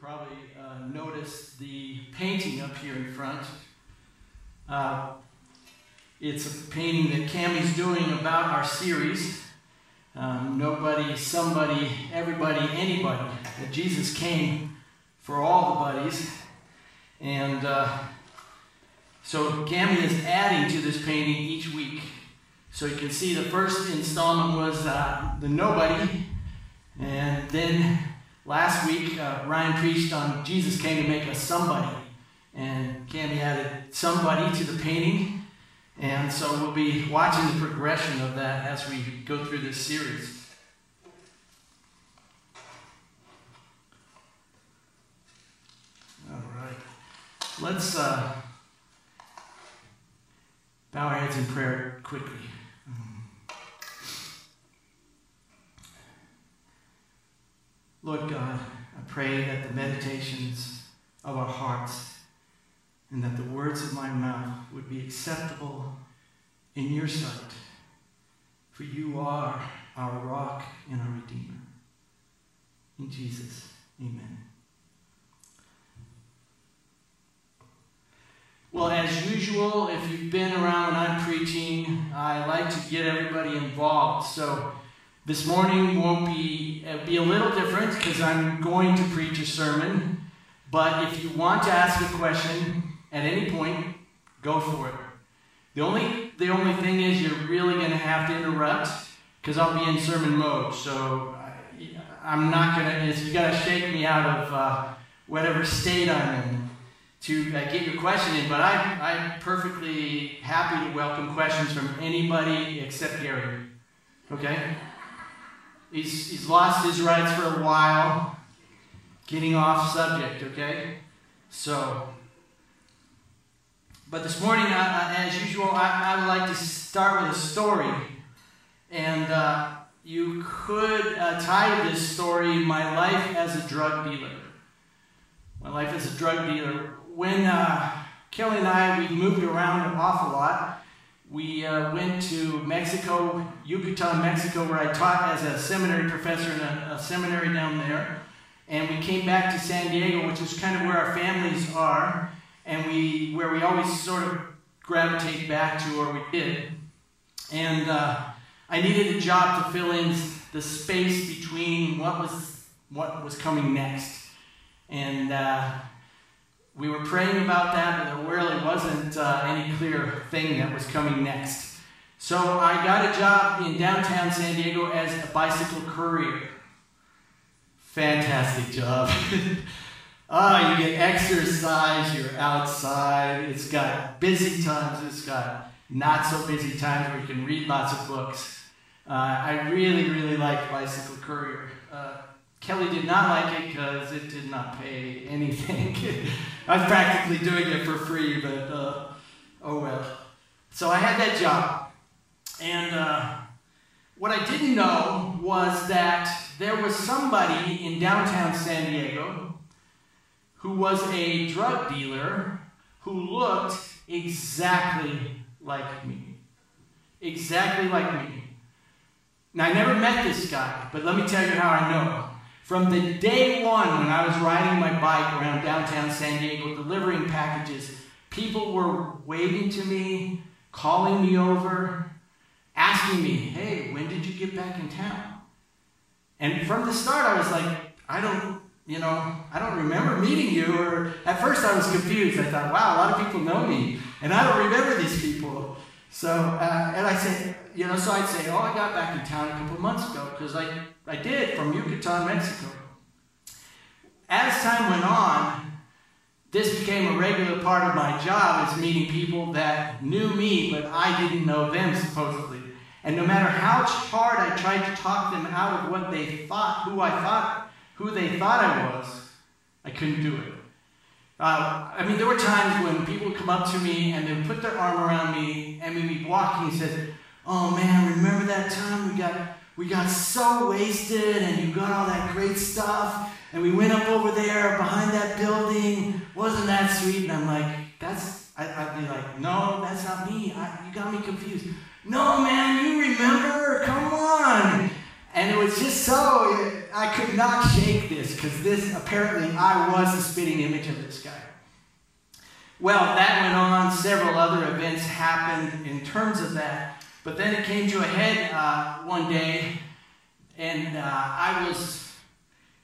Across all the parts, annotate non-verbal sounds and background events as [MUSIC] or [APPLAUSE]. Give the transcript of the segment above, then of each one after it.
probably uh, noticed the painting up here in front. Uh, it's a painting that Cammie's doing about our series. Um, nobody, somebody, everybody, anybody. That Jesus came for all the buddies. And uh, so Cammie is adding to this painting each week. So you can see the first installment was uh, the nobody. And then Last week, uh, Ryan preached on Jesus came to make us somebody. And Cammie added somebody to the painting. And so we'll be watching the progression of that as we go through this series. All right. Let's uh, bow our heads in prayer quickly. Lord God, I pray that the meditations of our hearts and that the words of my mouth would be acceptable in your sight. For you are our rock and our redeemer. In Jesus, amen. Well, as usual, if you've been around when I'm preaching, I like to get everybody involved. So this morning won't be uh, be a little different because I'm going to preach a sermon. But if you want to ask a question at any point, go for it. The only the only thing is you're really going to have to interrupt because I'll be in sermon mode. So I, am not going to. You got to shake me out of uh, whatever state I'm in to uh, get your question in. But I, I'm perfectly happy to welcome questions from anybody except Gary. Okay. He's, he's lost his rights for a while. Getting off subject, okay? So, but this morning, uh, as usual, I, I, would like to start with a story. And uh, you could uh, title this story, My Life as a Drug Dealer. My Life as a Drug Dealer. When uh, Kelly and I, we moved around an awful lot, we uh, went to Mexico, Yucatan, Mexico, where I taught as a seminary professor in a, a, seminary down there. And we came back to San Diego, which is kind of where our families are, and we where we always sort of gravitate back to, or we did. And uh, I needed a job to fill in the space between what was what was coming next. And uh, we were praying about that, but there really wasn't uh, any clear thing that was coming next. So I got a job in downtown San Diego as a bicycle courier. Fantastic job. [LAUGHS] Ah, you get exercise, you're outside. It's got busy times, it's got not so busy times where you can read lots of books. Uh, I really, really like Bicycle Courier. Kelly did not like it because it did not pay anything. [LAUGHS] I was practically doing it for free, but uh, oh well. So I had that job. And uh, what I didn't know was that there was somebody in downtown San Diego who was a drug dealer who looked exactly like me. Exactly like me. Now, I never met this guy, but let me tell you how I know. From the day one when I was riding my bike around downtown San Diego delivering packages, people were waving to me, calling me over, asking me, hey, when did you get back in town? And from the start, I was like, I don't, you know, I don't remember meeting you. Or at first, I was confused. I thought, wow, a lot of people know me, and I don't remember these people. So, uh, and I said, you know, so I'd say, oh, I got back in town a couple months ago because I I did from Yucatan, Mexico. As time went on, this became a regular part of my job is meeting people that knew me, but I didn't know them, supposedly. And no matter how hard I tried to talk them out of what they thought, who I thought, who they thought I was, I couldn't do it. Uh, I mean, there were times when people would come up to me and they would put their arm around me and we'd be walking and said, "Oh man, remember that time we got we got so wasted and you got all that great stuff and we went up over there behind that building? Wasn't that sweet? And i'm like that's I, would be like no that's not me. I, you got me confused. No man you remember? Come on and it was just so i could not shake this because this apparently I was the spitting image of this guy. Well, that went on. Several other events happened in terms of that. But then it came to a head uh, one day, and uh, I was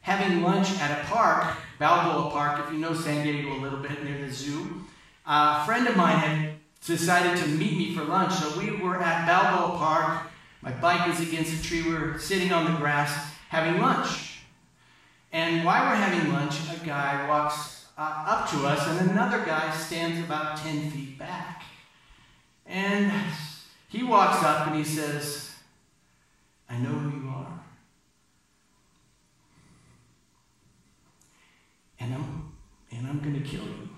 having lunch at a park, Balboa Park, if you know San Diego a little bit near the zoo. Uh, a friend of mine had decided to meet me for lunch, so we were at Balboa Park. My bike was against a tree. We were sitting on the grass having lunch. And while we're having lunch, a guy walks uh, up to us, and another guy stands about 10 feet back. And he walks up and he says, I know who you are. And I'm, and I'm going to kill you.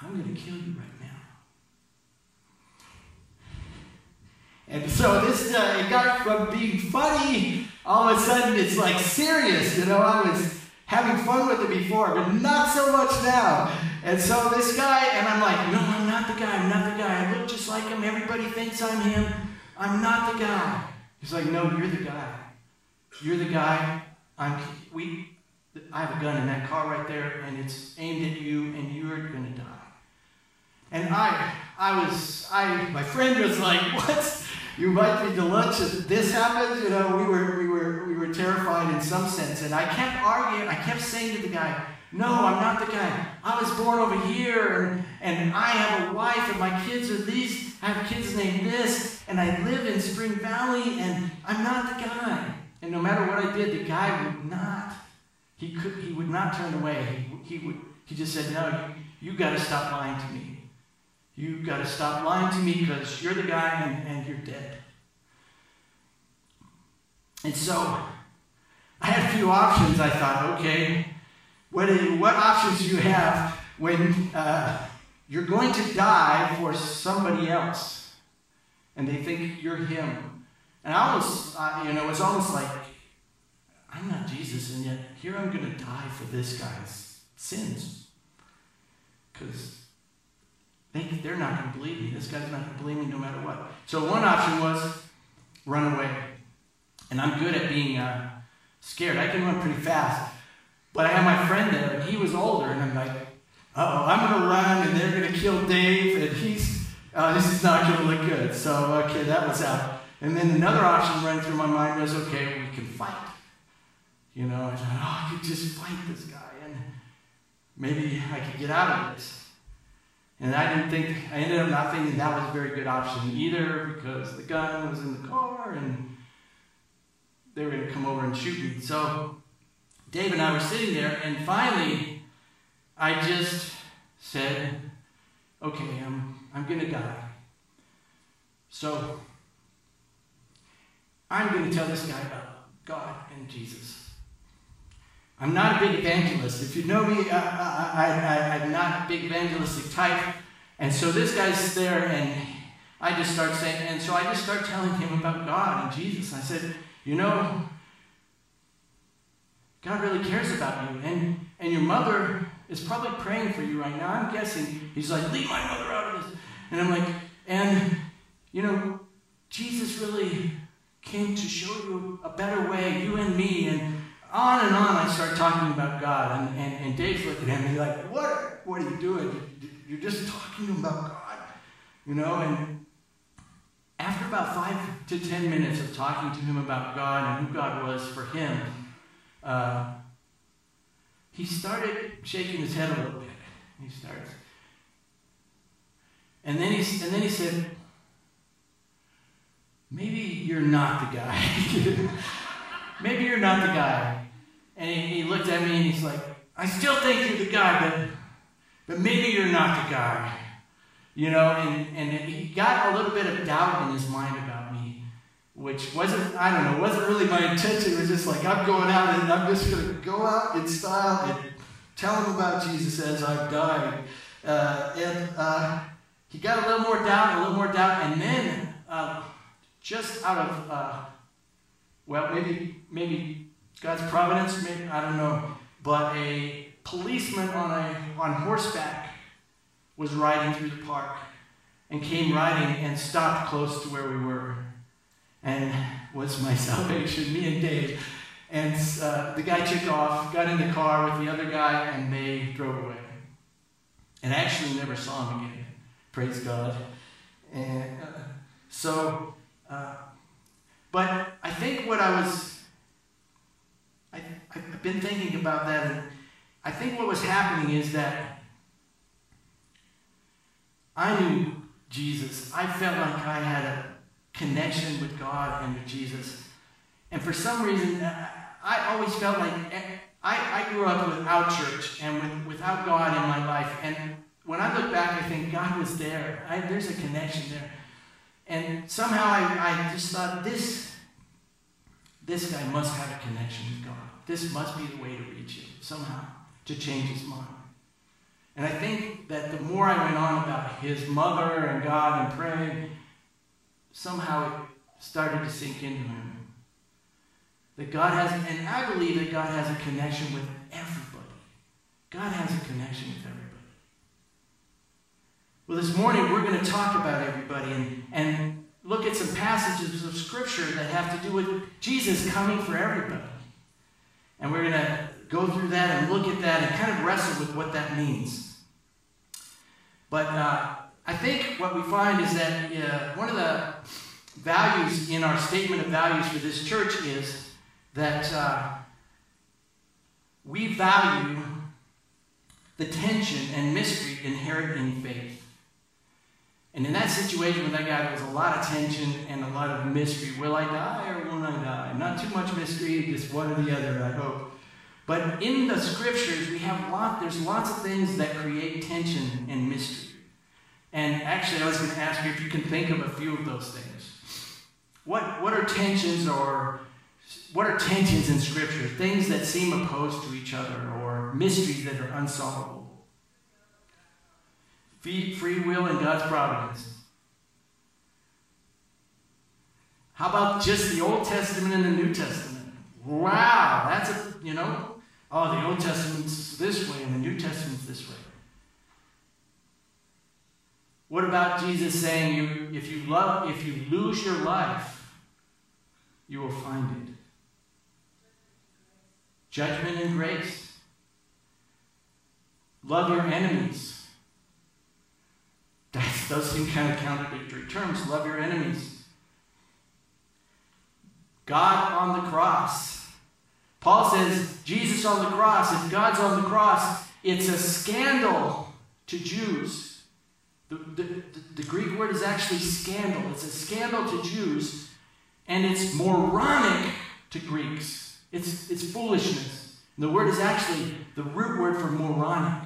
I'm going to kill you right now. And so this uh, it got from being funny, all of a sudden it's like serious. You know, I was having fun with it before, but not so much now. And so this guy, and I'm like, no, I'm not the guy. I'm not the guy. I look just like him. Everybody thinks I'm him. I'm not the guy. He's like, no, you're the guy. You're the guy. I'm. We. I have a gun in that car right there, and it's aimed at you, and you're gonna die. And I, I was, I, my friend was like, [LAUGHS] what? You invite me to lunch and this happens, you know, we were, we were, we were terrified in some sense. And I kept arguing, I kept saying to the guy, no, I'm not the guy. I was born over here and, and I have a wife and my kids are these, I have kids named this, and I live in Spring Valley and I'm not the guy. And no matter what I did, the guy would not, he could, he would not turn away. He, he would, he just said, no, you, you got to stop lying to me. You've got to stop lying to me because you're the guy and, and you're dead. And so I had a few options. I thought, okay, what, what options do you have when uh, you're going to die for somebody else and they think you're him? And I was, uh, you know, it's almost like I'm not Jesus, and yet here I'm going to die for this guy's sins. Because they, they're not going to believe me. This guy's not going to believe me no matter what. So one option was run away. And I'm good at being uh, scared. I can run pretty fast. But I had my friend there, and he was older, and I'm like, uh oh, I'm going to run, and they're going to kill Dave, and he's, uh, this is not going to look good. So, okay, that was out. And then another option ran through my mind was, okay, we can fight. You know, I thought, oh, I could just fight this guy, and maybe I could get out of this. And I didn't think, I ended up not thinking that was a very good option either because the gun was in the car and they were going to come over and shoot me. So Dave and I were sitting there, and finally I just said, okay, I'm, I'm going to die. So I'm going to tell this guy about God and Jesus. I'm not a big evangelist. If you know me, I, I'm not a big evangelistic type. And so this guy's there, and I just start saying, and so I just start telling him about God and Jesus. I said, you know, God really cares about you, and, and your mother is probably praying for you right now. I'm guessing he's like, leave my mother out of this. And I'm like, and, you know, Jesus really came to show you a better way, you and me, and on and on, I start talking about God, and, and, and Dave's looking at me like, what, what are you doing? You're just talking about God, you know? And after about five to ten minutes of talking to him about God and who God was for him, uh, he started shaking his head a little bit. He starts, and then he and then he said, "Maybe you're not the guy." [LAUGHS] maybe you're not the guy. And he, he, looked at me and he's like, I still think you're the guy, but, but maybe you're not the guy. You know, and, and he got a little bit of doubt in his mind about me, which wasn't, I don't know, wasn't really my intention. It was just like, I'm going out and I'm just going to go out in style and tell him about Jesus as I've died. Uh, and uh, he got a little more doubt, a little more doubt, and then uh, just out of uh, well, maybe maybe God's providence, maybe, I don't know, but a policeman on a on horseback was riding through the park and came riding and stopped close to where we were and was my [LAUGHS] salvation, me and Dave. And uh, the guy took off, got in the car with the other guy, and they drove away. And I actually never saw him again. Praise God. And uh, so, uh, but I think what I was, I've been thinking about that, and I think what was happening is that I knew Jesus. I felt like I had a connection with God and with Jesus. And for some reason, I always felt like I, I grew up without church and with, without God in my life. And when I look back, I think God was there. I, there's a connection there. And somehow I, I just thought, this, this guy must have a connection. This must be the way to reach him, somehow, to change his mind. And I think that the more I went on about his mother and God and praying, somehow it started to sink into him. That God has, and I believe that God has a connection with everybody. God has a connection with everybody. Well, this morning we're going to talk about everybody and, and look at some passages of Scripture that have to do with Jesus coming for everybody. And we're going to go through that and look at that and kind of wrestle with what that means. But uh, I think what we find is that uh, one of the values in our statement of values for this church is that uh, we value the tension and mystery inherent in faith. And in that situation with that guy, there was a lot of tension and a lot of mystery. Will I die or won't I die? Not too much mystery, just one or the other, I hope. But in the scriptures, we have lot, there's lots of things that create tension and mystery. And actually, I was going to ask you if you can think of a few of those things. What, what are tensions or what are tensions in scripture? Things that seem opposed to each other or mysteries that are unsolvable. Free will and God's providence. How about just the Old Testament and the New Testament? Wow, that's a, you know, oh, the Old Testament's this way and the New Testament's this way. What about Jesus saying, you, if you love, if you lose your life, you will find it? Judgment and grace. Love your enemies. That does seem kind of contradictory terms. Love your enemies. God on the cross. Paul says, Jesus on the cross, if God's on the cross, it's a scandal to Jews. The, the, the, Greek word is actually scandal. It's a scandal to Jews, and it's moronic to Greeks. It's, it's foolishness. And the word is actually the root word for moronic.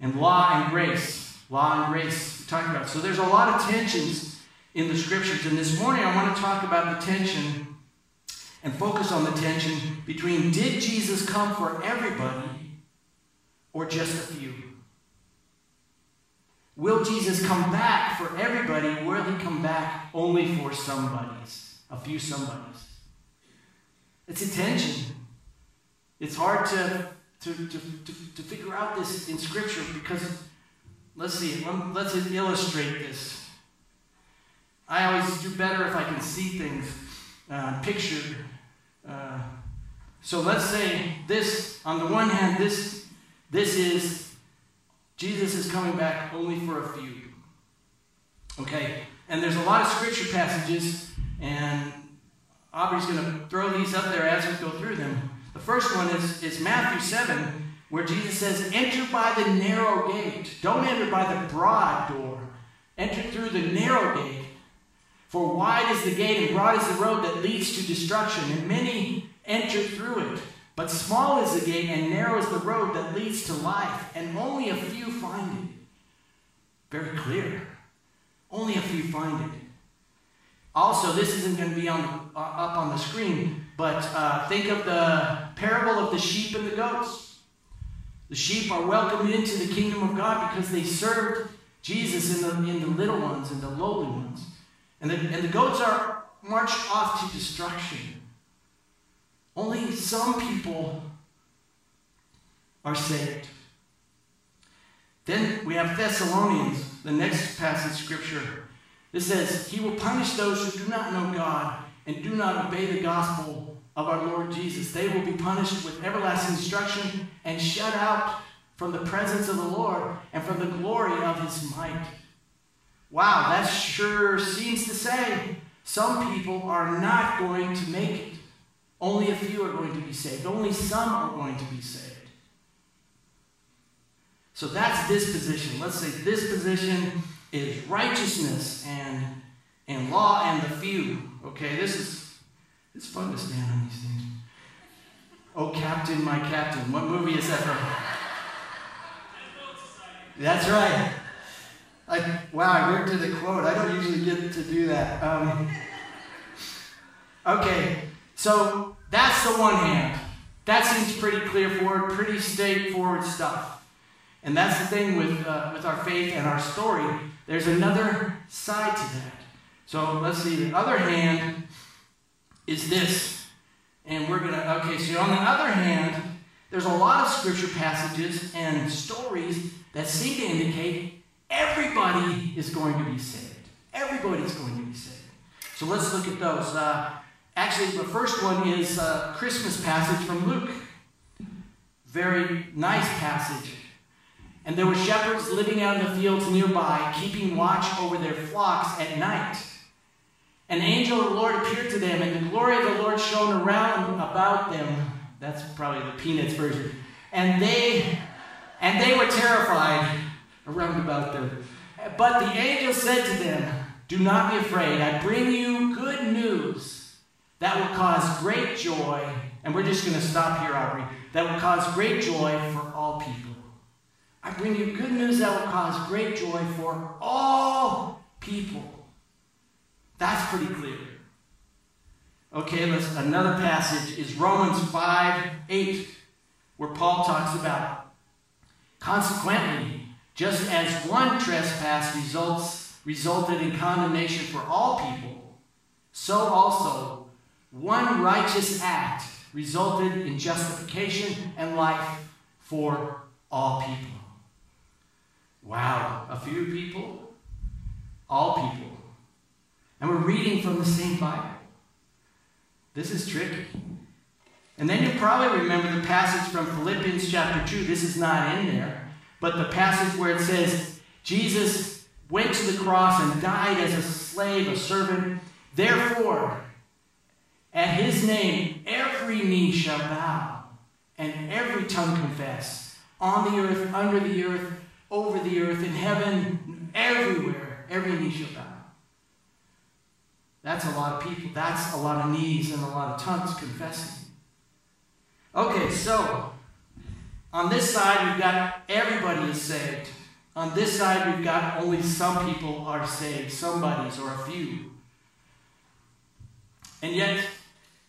And law and grace. Law and grace, talking about. So there's a lot of tensions in the scriptures. And this morning I want to talk about the tension and focus on the tension between did Jesus come for everybody or just a few? Will Jesus come back for everybody? Or will he come back only for somebody's? A few somebody's. It's a tension. It's hard to, to, to, to, to figure out this in Scripture because, let's see, let's illustrate this. I always do better if I can see things uh, pictured. Uh, so let's say this, on the one hand, this, this is Jesus is coming back only for a few. Okay? And there's a lot of scripture passages, and Aubrey's going to throw these up there as we go through them. The first one is, is Matthew 7, where Jesus says, Enter by the narrow gate. Don't enter by the broad door. Enter through the narrow gate. For wide is the gate and broad is the road that leads to destruction, and many enter through it. But small is the gate and narrow is the road that leads to life, and only a few find it. Very clear. Only a few find it. Also, this isn't going to be on, uh, up on the screen, but uh, think of the parable of the sheep and the goats. The sheep are welcomed into the kingdom of God because they served Jesus in the, in the little ones and the lowly ones. And the, and the goats are marched off to destruction. Only some people are saved. Then we have Thessalonians, the next passage scripture, This says, He will punish those who do not know God and do not obey the gospel of our Lord Jesus. They will be punished with everlasting destruction and shut out from the presence of the Lord and from the glory of his might. Wow, that sure seems to say some people are not going to make it. Only a few are going to be saved. Only some are going to be saved. So that's this position. Let's say this position is righteousness and, and law and the few. Okay, this is it's fun to stand on these things. Oh, Captain, my Captain. What movie is that from? That's right. I, wow, I worked to the quote. I don't usually get to do that. Um, okay, so that's the one hand. That seems pretty clear forward, pretty straightforward stuff. And that's the thing with, uh, with our faith and our story. There's another side to that. So let's see. The other hand is this. And we're going to, okay, so on the other hand, there's a lot of scripture passages and stories that seem to indicate everybody is going to be saved. Everybody's going to be saved. So let's look at those. Uh, actually, the first one is a Christmas passage from Luke. Very nice passage. And there were shepherds living out in the fields nearby, keeping watch over their flocks at night. An angel of the Lord appeared to them, and the glory of the Lord shone around about them. That's probably the Peanuts version. And they and they were terrified around about them. But the angel said to them, Do not be afraid. I bring you good news that will cause great joy. And we're just going to stop here, Aubrey. That will cause great joy for all people. I bring you good news that will cause great joy for all people. That's pretty clear. Okay, let's another passage is Romans 5 8, where Paul talks about consequently, just as one trespass results resulted in condemnation for all people, so also one righteous act resulted in justification and life for all people. Wow, a few people, all people. And we're reading from the same Bible. This is tricky. And then you probably remember the passage from Philippians chapter 2. This is not in there, but the passage where it says, Jesus went to the cross and died as a slave, a servant. Therefore, at his name, every knee shall bow and every tongue confess on the earth, under the earth, over the earth, in heaven, everywhere, every knee shall bow. That's a lot of people. That's a lot of knees and a lot of tongues confessing. Okay, so on this side, we've got everybody is saved. On this side, we've got only some people are saved, somebody's or a few. And yet,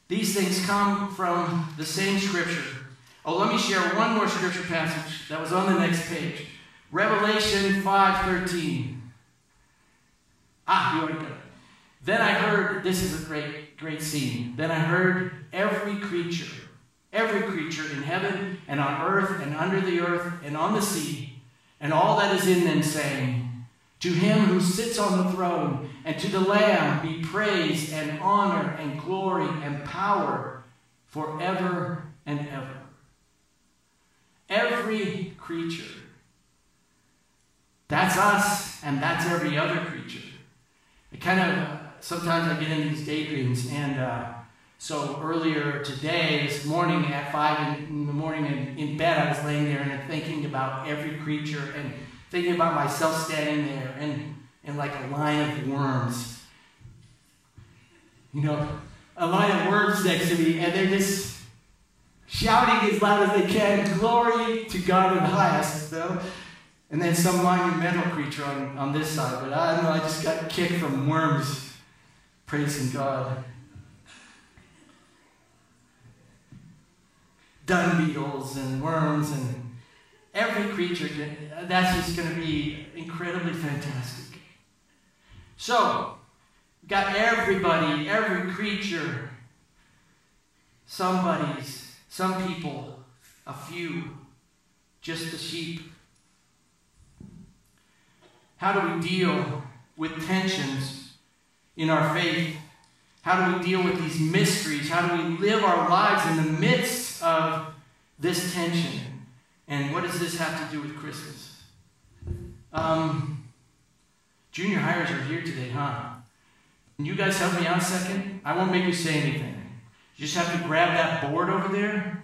these things come from the same scripture. Oh, let me share one more scripture passage that was on the next page. Revelation 5.13. Ah, you already got it. Then I heard, this is a great, great scene. Then I heard every creature, every creature in heaven and on earth and under the earth and on the sea, and all that is in them saying, To him who sits on the throne and to the Lamb be praise and honor and glory and power forever and ever. Every creature. That's us, and that's every other creature. It kind of sometimes I get in these daydreams, and uh, so earlier today, this morning at five in, the morning in, in bed, I was laying there and thinking about every creature and thinking about myself standing there and, and like a line of worms. You know, a line of worms next to me, and they're just shouting as loud as they can, Glory to God in the highest, though. And then some monumental creature on, on this side, but I don't know, I just got kicked from worms praising God. Dung beetles and worms and every creature, that's just going to be incredibly fantastic. So, got everybody, every creature, somebody's, some people, a few, just the sheep. How do we deal with tensions in our faith? How do we deal with these mysteries? How do we live our lives in the midst of this tension? And what does this have to do with Christmas? Um, junior hires are here today, huh? Can you guys help me out a second? I won't make you say anything. You just have to grab that board over there,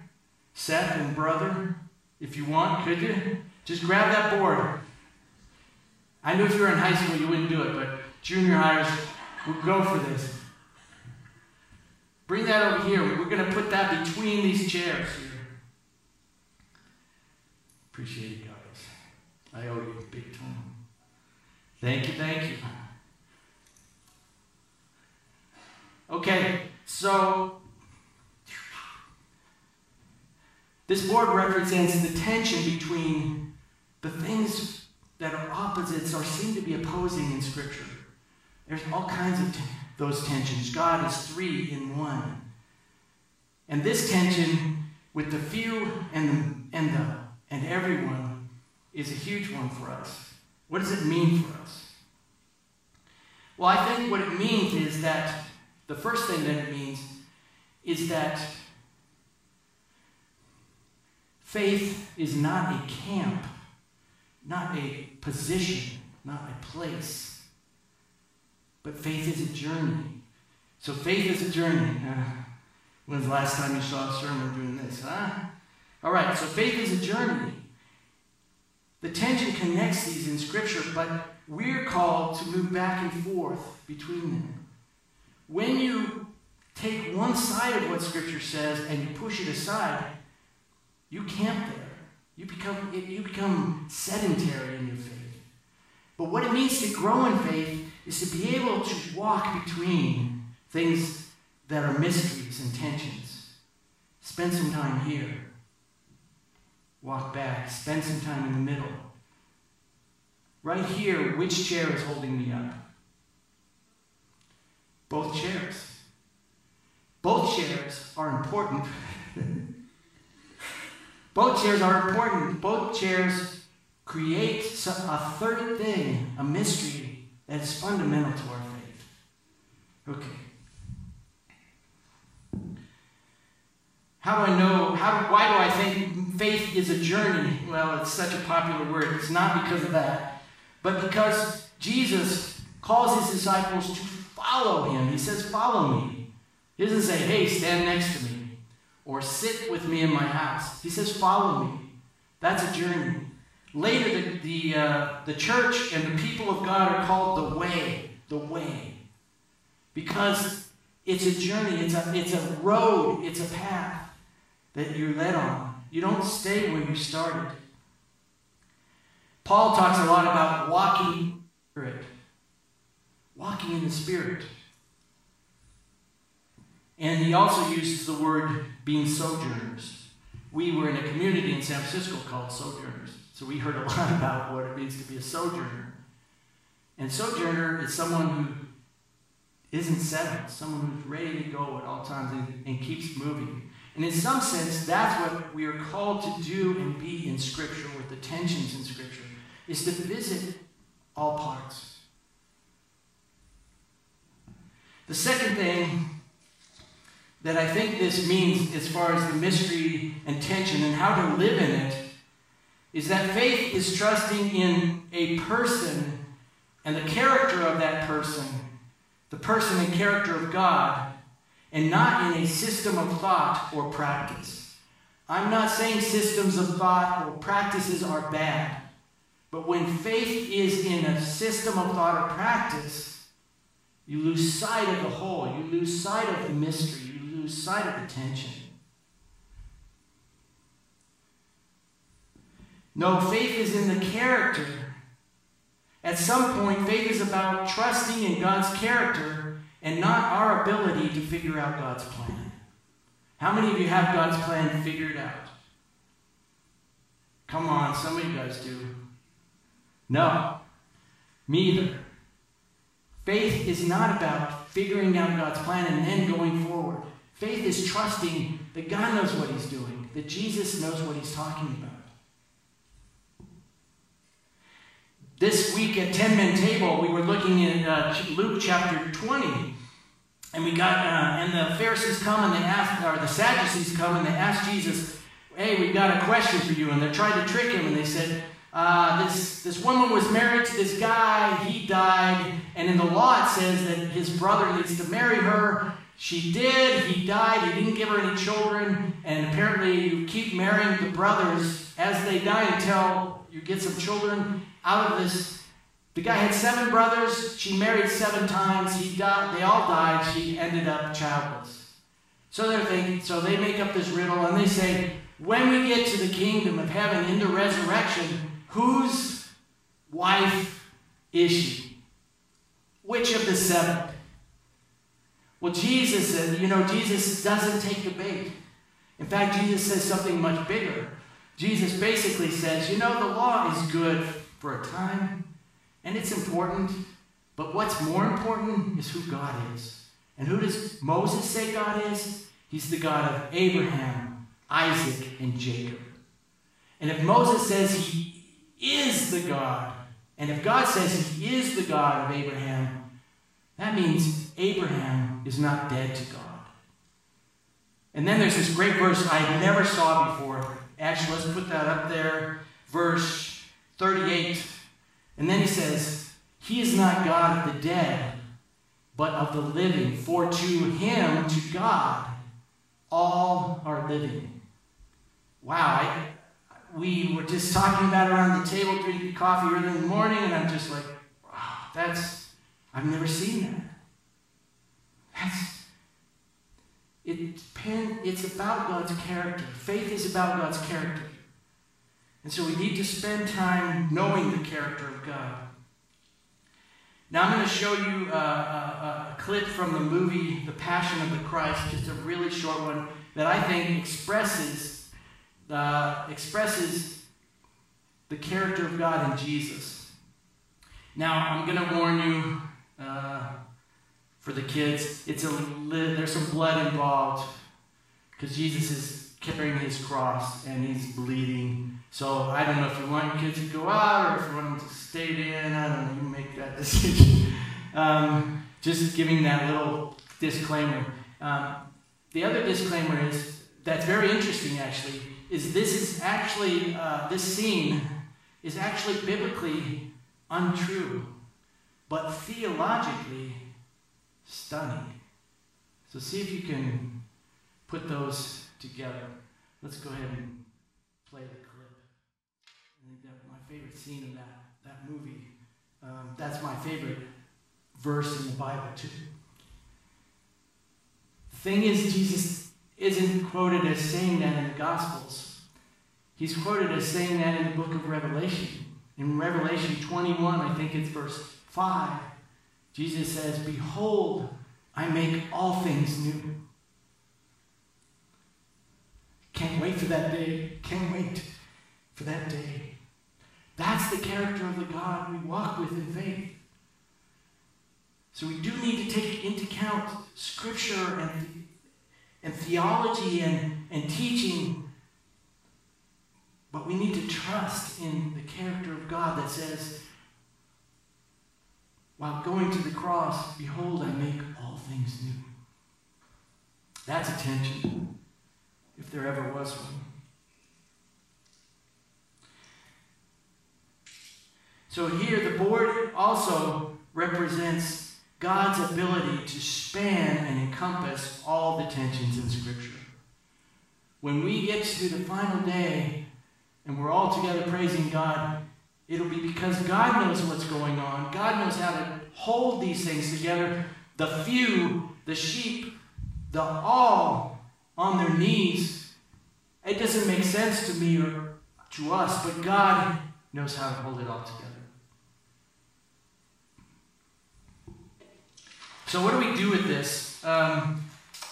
Seth and brother, if you want, could you? Just grab that board. I knew if you were in high school you wouldn't do it, but junior hires would go for this. Bring that over here. We're going to put that between these chairs here. Appreciate it, guys. I owe you big time. Thank you, thank you. Okay, so this board represents the tension between the things that are opposites or seem to be opposing in Scripture. There's all kinds of t- those tensions. God is three in one. And this tension with the few and the, and the and everyone is a huge one for us. What does it mean for us? Well, I think what it means is that the first thing that it means is that faith is not a camp, not a position, not a place, but faith is a journey. So faith is a journey. Uh, [LAUGHS] when's the last time you saw a sermon doing this, huh? All right, so faith is a journey. The tension connects these in Scripture, but we're called to move back and forth between them. When you take one side of what Scripture says and you push it aside, you camp there. You become, you become sedentary in your faith. But what it means to grow in faith is to be able to walk between things that are mysteries and tensions. Spend some time here. Walk back. Spend some time in the middle. Right here, which chair is holding me up? Both chairs. Both chairs are important. [LAUGHS] Both chairs are important. Both chairs create a third thing, a mystery that is fundamental to our faith. Okay. How do I know? How, why do I think faith is a journey? Well, it's such a popular word. It's not because of that, but because Jesus calls his disciples to follow him. He says, Follow me. He doesn't say, Hey, stand next to me or sit with me in my house. He says, Follow me. That's a journey. Later, the, the, uh, the church and the people of God are called the way. The way. Because it's a journey, it's a, it's a road, it's a path that you're led on. You don't stay where you started. Paul talks a lot about walking spirit walking in the Spirit. And he also uses the word being sojourners. We were in a community in San Francisco called Sojourners. So we heard a [LAUGHS] lot about what it means to be a sojourner. And sojourner is someone who isn't settled, someone who's ready to go at all times and, and keeps moving. And in some sense, that's what we are called to do and be in Scripture with the tensions in Scripture, is to visit all parts. The second thing that I think this means, as far as the mystery and tension and how to live in it, is that faith is trusting in a person and the character of that person, the person and character of God, and not in a system of thought or practice. I'm not saying systems of thought or practices are bad, but when faith is in a system of thought or practice, you lose sight of the whole. You lose sight of the mystery. You lose sight of the tension. No, faith is in the character. At some point, faith is about trusting in God's character and not our ability to figure out God's plan. How many of you have God's plan figured out? Come on, some of you guys do. No, me either. Faith is not about figuring out God's plan and then going forward. Faith is trusting that God knows what He's doing, that Jesus knows what He's talking about. This week at 10 Men Table, we were looking at uh, Luke chapter 20. And we got, uh, and the Pharisees come and they ask, or the Sadducees come and they ask Jesus, hey, we've got a question for you. And they're trying to trick him. And they said, uh, this, this woman was married to this guy, he died, and in the law it says that his brother needs to marry her. She did, he died, he didn't give her any children, and apparently you keep marrying the brothers as they die until you get some children out of this. The guy had seven brothers, she married seven times, he died, they all died, she ended up childless. So they're thinking, so they make up this riddle and they say, when we get to the kingdom of heaven in the resurrection, Whose wife is she? Which of the seven? Well, Jesus said, you know, Jesus doesn't take the bait. In fact, Jesus says something much bigger. Jesus basically says, you know, the law is good for a time, and it's important, but what's more important is who God is. And who does Moses say God is? He's the God of Abraham, Isaac, and Jacob. And if Moses says he is the God. And if God says he is the God of Abraham, that means Abraham is not dead to God. And then there's this great verse I never saw before. Actually, let's put that up there. Verse 38. And then he says, He is not God of the dead, but of the living. For to him, to God, all are living. Wow, I, we were just talking about around the table, drinking coffee early in the morning, and I'm just like, wow, that's, I've never seen that. That's, it, it's about God's character. Faith is about God's character. And so we need to spend time knowing the character of God. Now I'm going to show you a, a, a, clip from the movie The Passion of the Christ, just a really short one that I think expresses uh, expresses the character of God in Jesus. Now, I'm going to warn you uh, for the kids, it's a there's some blood involved because Jesus is carrying his cross and he's bleeding. So I don't know if you want your kids to go out or if you want them to stay in. I don't know. You make that [LAUGHS] decision. um, just giving that little disclaimer. Um, the other disclaimer is that's very interesting, actually is this is actually, uh, this scene is actually biblically untrue, but theologically stunning. So see if you can put those together. Let's go ahead and play the. Think that's my favorite scene in that, that movie. Um, that's my favorite verse in the Bible, too. The thing is, Jesus isn't quoted as saying that in the Gospels. He's quoted as saying that in the book of Revelation. In Revelation 21, I think it's verse 5, Jesus says, Behold, I make all things new. Can't wait for that day. Can't wait for that day. That's the character of the God we walk with in faith. So we do need to take into account Scripture and and theology and, and teaching. But we need to trust in the character of God that says, while going to the cross, behold, I make all things new. That's attention, if there ever was one. So here, the board also represents God's ability to span and encompass all the tensions in Scripture. When we get to the final day and we're all together praising God, it'll be because God knows what's going on. God knows how to hold these things together. The few, the sheep, the all on their knees. It doesn't make sense to me or to us, but God knows how to hold it all together. So what do we do with this? Um,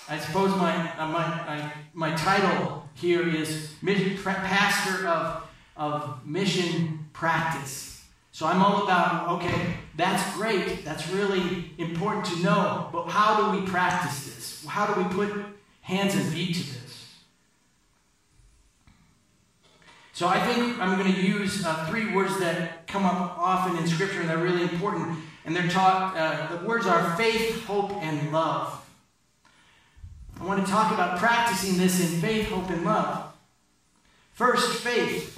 I suppose my, uh, my, my, title here is mission, Pastor of, of Mission Practice. So I'm all about, okay, that's great. That's really important to know. But how do we practice this? How do we put hands and feet to this? So I think I'm going to use uh, three words that come up often in Scripture and they're really important. And they're taught, uh, the words are faith, hope, and love. I want to talk about practicing this in faith, hope, and love. First, faith.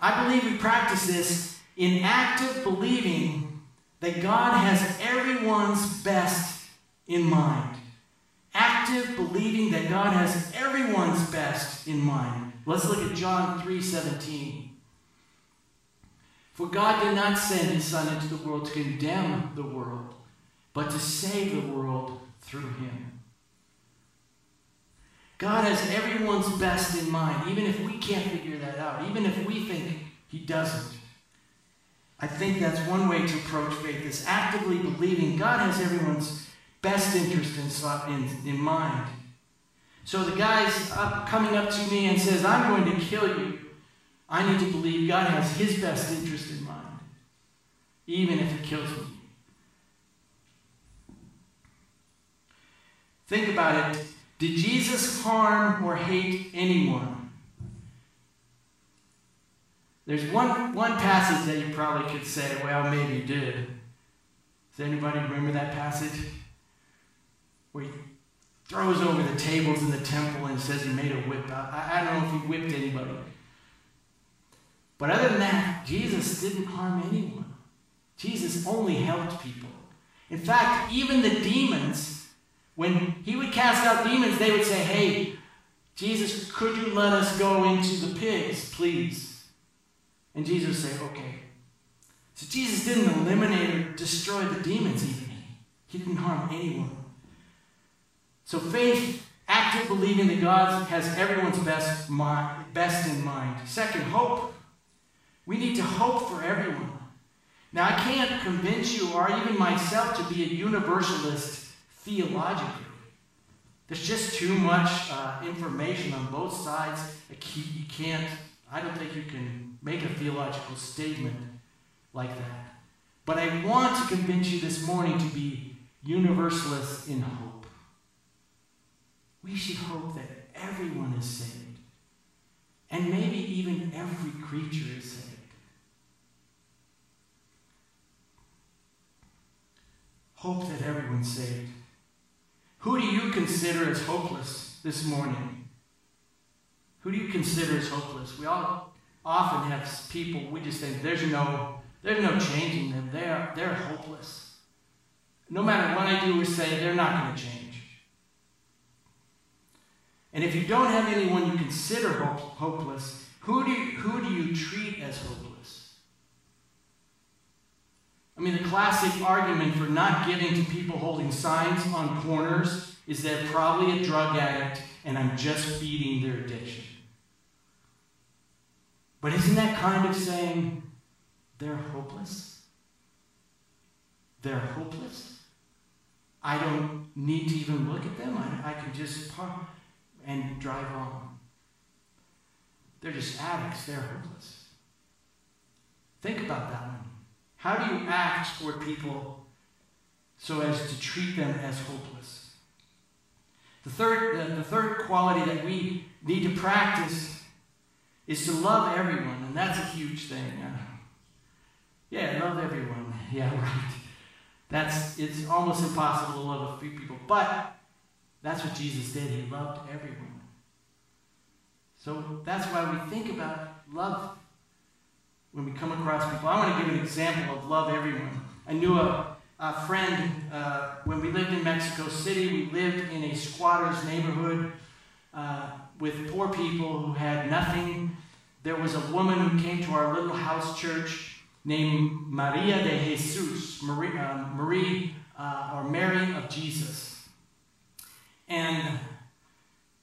I believe we practice this in active believing that God has everyone's best in mind. Active believing that God has everyone's best in mind. Let's look at John 3:17. For God did not send his son into the world to condemn the world, but to save the world through him. God has everyone's best in mind, even if we can't figure that out, even if we think he doesn't. I think that's one way to approach faith, is actively believing God has everyone's best interest in, in, in mind. So the guy's up, coming up to me and says, I'm going to kill you. I need to believe God has his best interest in mind, even if it kills me. Think about it. Did Jesus harm or hate anyone? There's one, one passage that you probably could say, well, maybe you did. Does anybody remember that passage? Where he throws over the tables in the temple and says he made a whip. I, I don't know if he whipped anybody. But other than that, Jesus didn't harm anyone. Jesus only helped people. In fact, even the demons, when he would cast out demons, they would say, Hey, Jesus, could you let us go into the pigs, please? And Jesus would say, Okay. So Jesus didn't eliminate or destroy the demons, even. He didn't harm anyone. So faith, active believing that God has everyone's best, best in mind. Second, hope. We need to hope for everyone. Now, I can't convince you or even myself to be a universalist theologically. There's just too much uh, information on both sides. You can't, I don't think you can make a theological statement like that. But I want to convince you this morning to be universalist in hope we should hope that everyone is saved. And maybe even every creature is saved. Hope that everyone's saved. Who do you consider as hopeless this morning? Who do you consider as hopeless? We all often have people we just think there's no there's no changing them. They're they're hopeless. No matter what I do or say, they're not going to change. And if you don't have anyone you consider hope, hopeless, who do, you, who do you treat as hopeless? I mean, the classic argument for not giving to people holding signs on corners is they're probably a drug addict and I'm just feeding their addiction. But isn't that kind of saying they're hopeless? They're hopeless? I don't need to even look at them. I, I can just and drive on. They're just addicts, they're hopeless. Think about that one. How do you act toward people so as to treat them as hopeless? The third, the third quality that we need to practice is to love everyone, and that's a huge thing. Uh, yeah, love everyone. [LAUGHS] Yeah, right. That's it's almost impossible to love a few people, but that's what Jesus did. He loved everyone. So that's why we think about love when we come across people. I want to give an example of love everyone. I knew a, a friend uh, when we lived in Mexico City. We lived in a squatter's neighborhood uh, with poor people who had nothing. There was a woman who came to our little house church named Maria de Jesus, Marie, uh, Marie uh, or Mary of Jesus. And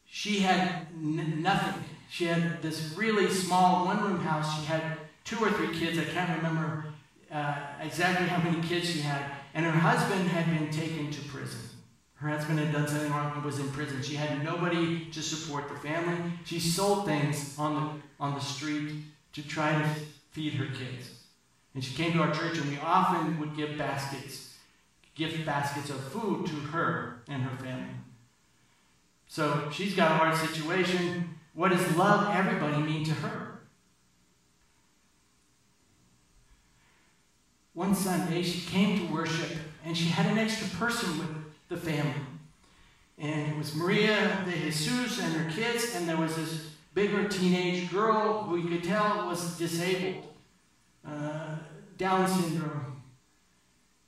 she had n- nothing. She had this really small one room house. She had two or three kids. I can't remember uh, exactly how many kids she had. And her husband had been taken to prison. Her husband had done something wrong and was in prison. She had nobody to support the family. She sold things on the, on the street to try to feed her kids. And she came to our church, and we often would give baskets, gift baskets of food to her and her family. So she's got a hard situation. what does love everybody mean to her? One Sunday, she came to worship and she had an extra person with the family. And it was Maria de Jesus and her kids, and there was this bigger teenage girl who you could tell was disabled, uh, Down syndrome.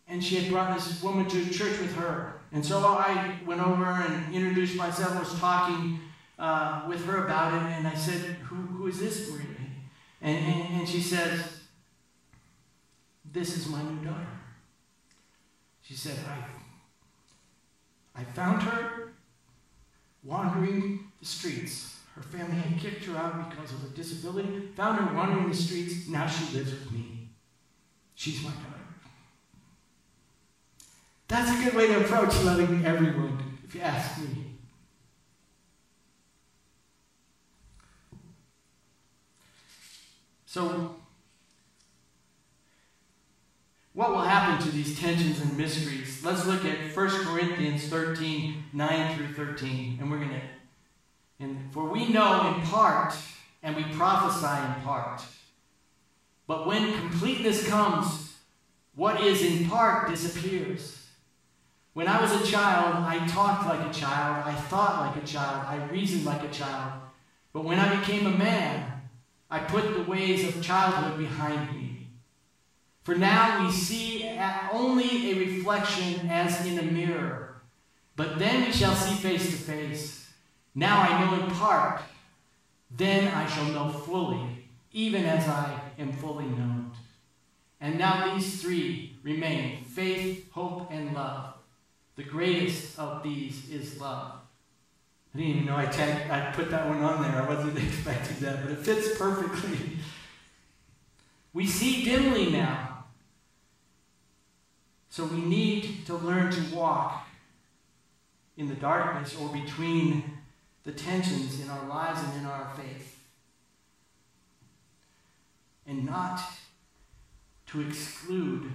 And she had brought this woman to church with her. And so I went over and introduced myself, was talking uh, with her about it, and I said, Who, who is this Maria? And, and, and she says, This is my new daughter. She said, I, I found her wandering the streets. Her family had kicked her out because of her disability, found her wandering the streets. Now she lives with me. She's my daughter. That's a good way to approach loving everyone, if you ask me. So, what will happen to these tensions and mysteries? Let's look at 1 Corinthians 13 9 through 13. And we're going to. And for we know in part, and we prophesy in part. But when completeness comes, what is in part disappears. When I was a child, I talked like a child, I thought like a child, I reasoned like a child. But when I became a man, I put the ways of childhood behind me. For now we see only a reflection as in a mirror, but then we shall see face to face. Now I know in part, then I shall know fully, even as I am fully known. And now these three remain faith, hope, and love. The greatest of these is love. I didn't even know I, tagged, I put that one on there. I wasn't [LAUGHS] expecting that, but it fits perfectly. We see dimly now. So we need to learn to walk in the darkness or between the tensions in our lives and in our faith. And not to exclude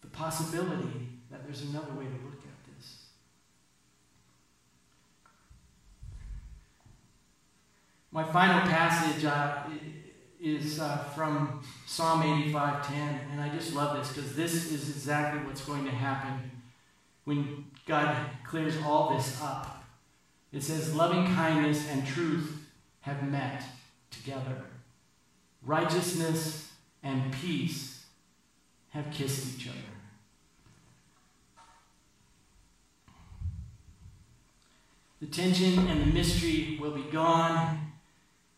the possibility that there's another way to look at this. My final passage uh, is uh, from Psalm 85:10, and I just love this because this is exactly what's going to happen when God clears all this up. It says, "Loving kindness and truth have met together; righteousness and peace have kissed each other." The tension and the mystery will be gone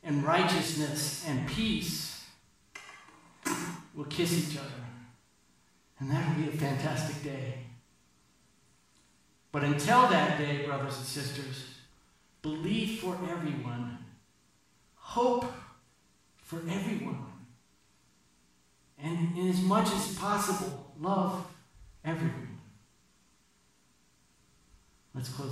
and righteousness and peace will kiss each other. And that will be a fantastic day. But until that day, brothers and sisters, believe for everyone, hope for everyone, and in as much as possible, love everyone. Let's close.